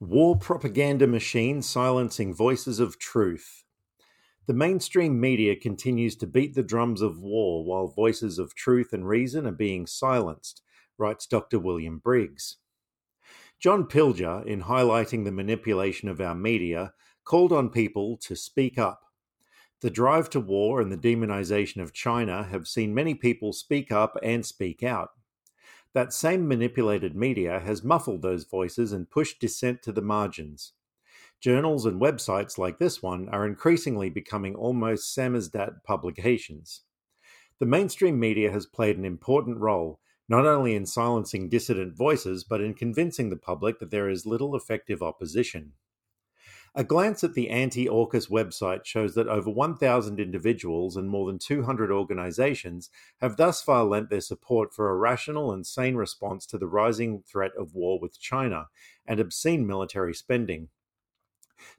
War propaganda machine silencing voices of truth. The mainstream media continues to beat the drums of war while voices of truth and reason are being silenced, writes Dr. William Briggs. John Pilger, in highlighting the manipulation of our media, called on people to speak up. The drive to war and the demonization of China have seen many people speak up and speak out. That same manipulated media has muffled those voices and pushed dissent to the margins. Journals and websites like this one are increasingly becoming almost samizdat publications. The mainstream media has played an important role, not only in silencing dissident voices, but in convincing the public that there is little effective opposition. A glance at the anti AUKUS website shows that over 1,000 individuals and more than 200 organizations have thus far lent their support for a rational and sane response to the rising threat of war with China and obscene military spending.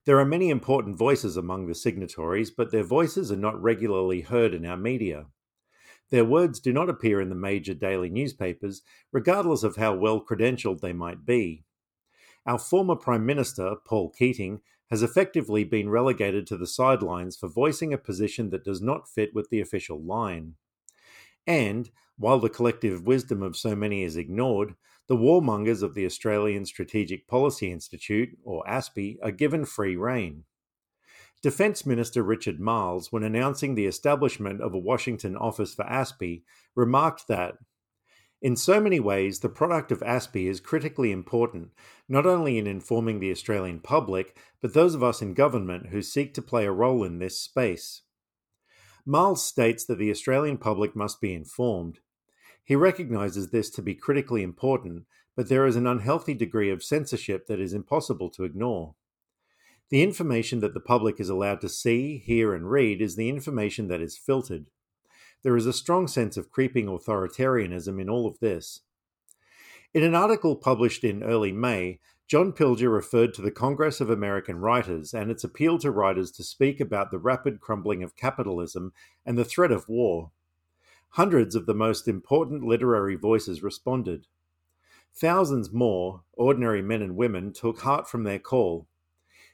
There are many important voices among the signatories, but their voices are not regularly heard in our media. Their words do not appear in the major daily newspapers, regardless of how well credentialed they might be. Our former Prime Minister, Paul Keating, has effectively been relegated to the sidelines for voicing a position that does not fit with the official line. And, while the collective wisdom of so many is ignored, the warmongers of the Australian Strategic Policy Institute, or ASPI, are given free rein. Defence Minister Richard Marles, when announcing the establishment of a Washington office for ASPI, remarked that in so many ways, the product of ASPI is critically important, not only in informing the Australian public, but those of us in government who seek to play a role in this space. Marles states that the Australian public must be informed. He recognises this to be critically important, but there is an unhealthy degree of censorship that is impossible to ignore. The information that the public is allowed to see, hear, and read is the information that is filtered. There is a strong sense of creeping authoritarianism in all of this. In an article published in early May, John Pilger referred to the Congress of American Writers and its appeal to writers to speak about the rapid crumbling of capitalism and the threat of war. Hundreds of the most important literary voices responded. Thousands more, ordinary men and women, took heart from their call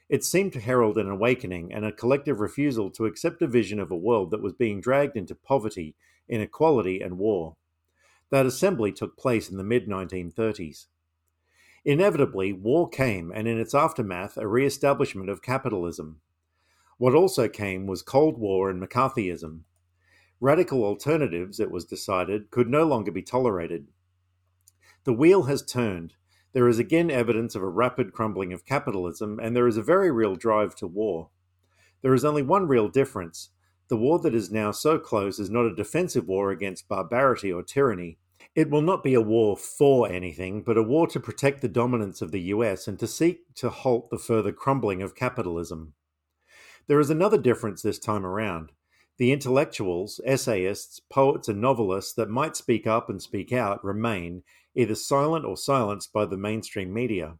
it seemed to herald an awakening and a collective refusal to accept a vision of a world that was being dragged into poverty, inequality, and war. That assembly took place in the mid 1930s. Inevitably, war came, and in its aftermath, a re establishment of capitalism. What also came was Cold War and McCarthyism. Radical alternatives, it was decided, could no longer be tolerated. The wheel has turned, there is again evidence of a rapid crumbling of capitalism, and there is a very real drive to war. There is only one real difference. The war that is now so close is not a defensive war against barbarity or tyranny. It will not be a war for anything, but a war to protect the dominance of the US and to seek to halt the further crumbling of capitalism. There is another difference this time around. The intellectuals, essayists, poets, and novelists that might speak up and speak out remain, either silent or silenced by the mainstream media.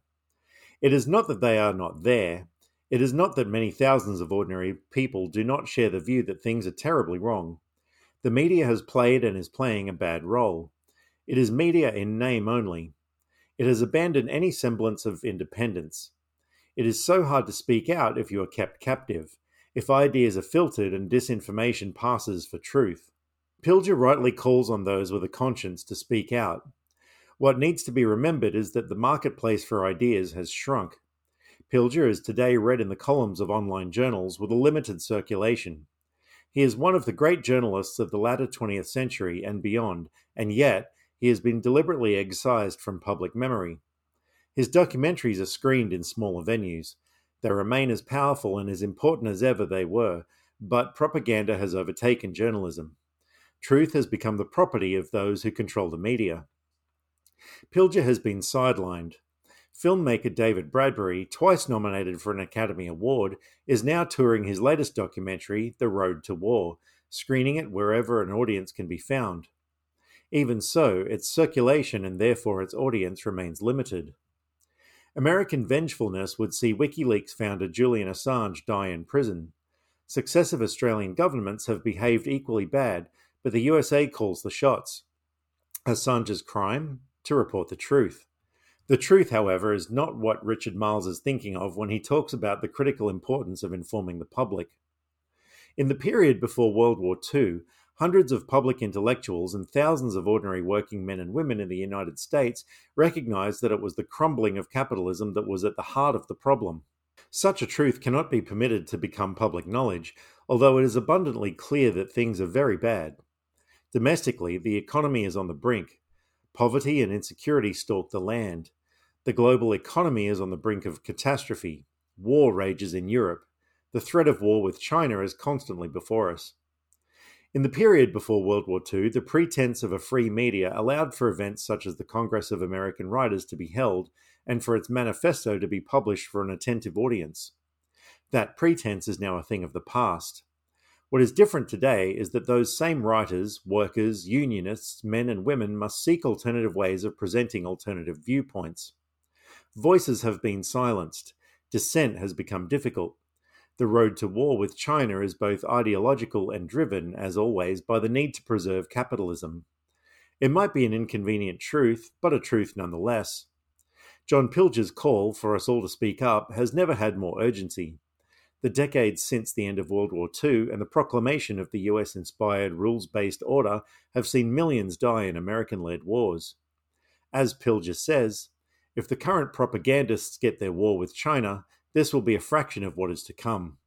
It is not that they are not there. It is not that many thousands of ordinary people do not share the view that things are terribly wrong. The media has played and is playing a bad role. It is media in name only. It has abandoned any semblance of independence. It is so hard to speak out if you are kept captive, if ideas are filtered and disinformation passes for truth. Pilger rightly calls on those with a conscience to speak out. What needs to be remembered is that the marketplace for ideas has shrunk. Pilger is today read in the columns of online journals with a limited circulation. He is one of the great journalists of the latter 20th century and beyond, and yet he has been deliberately excised from public memory. His documentaries are screened in smaller venues. They remain as powerful and as important as ever they were, but propaganda has overtaken journalism. Truth has become the property of those who control the media. Pilger has been sidelined. Filmmaker David Bradbury, twice nominated for an Academy Award, is now touring his latest documentary, The Road to War, screening it wherever an audience can be found. Even so, its circulation and therefore its audience remains limited. American vengefulness would see WikiLeaks founder Julian Assange die in prison. Successive Australian governments have behaved equally bad, but the USA calls the shots. Assange's crime? To report the truth. The truth, however, is not what Richard Marles is thinking of when he talks about the critical importance of informing the public. In the period before World War II, hundreds of public intellectuals and thousands of ordinary working men and women in the United States recognized that it was the crumbling of capitalism that was at the heart of the problem. Such a truth cannot be permitted to become public knowledge, although it is abundantly clear that things are very bad. Domestically, the economy is on the brink. Poverty and insecurity stalk the land. The global economy is on the brink of catastrophe. War rages in Europe. The threat of war with China is constantly before us. In the period before World War II, the pretense of a free media allowed for events such as the Congress of American Writers to be held and for its manifesto to be published for an attentive audience. That pretense is now a thing of the past. What is different today is that those same writers, workers, unionists, men and women must seek alternative ways of presenting alternative viewpoints. Voices have been silenced. Dissent has become difficult. The road to war with China is both ideological and driven, as always, by the need to preserve capitalism. It might be an inconvenient truth, but a truth nonetheless. John Pilger's call for us all to speak up has never had more urgency. The decades since the end of World War II and the proclamation of the US inspired rules based order have seen millions die in American led wars. As Pilger says, if the current propagandists get their war with China, this will be a fraction of what is to come.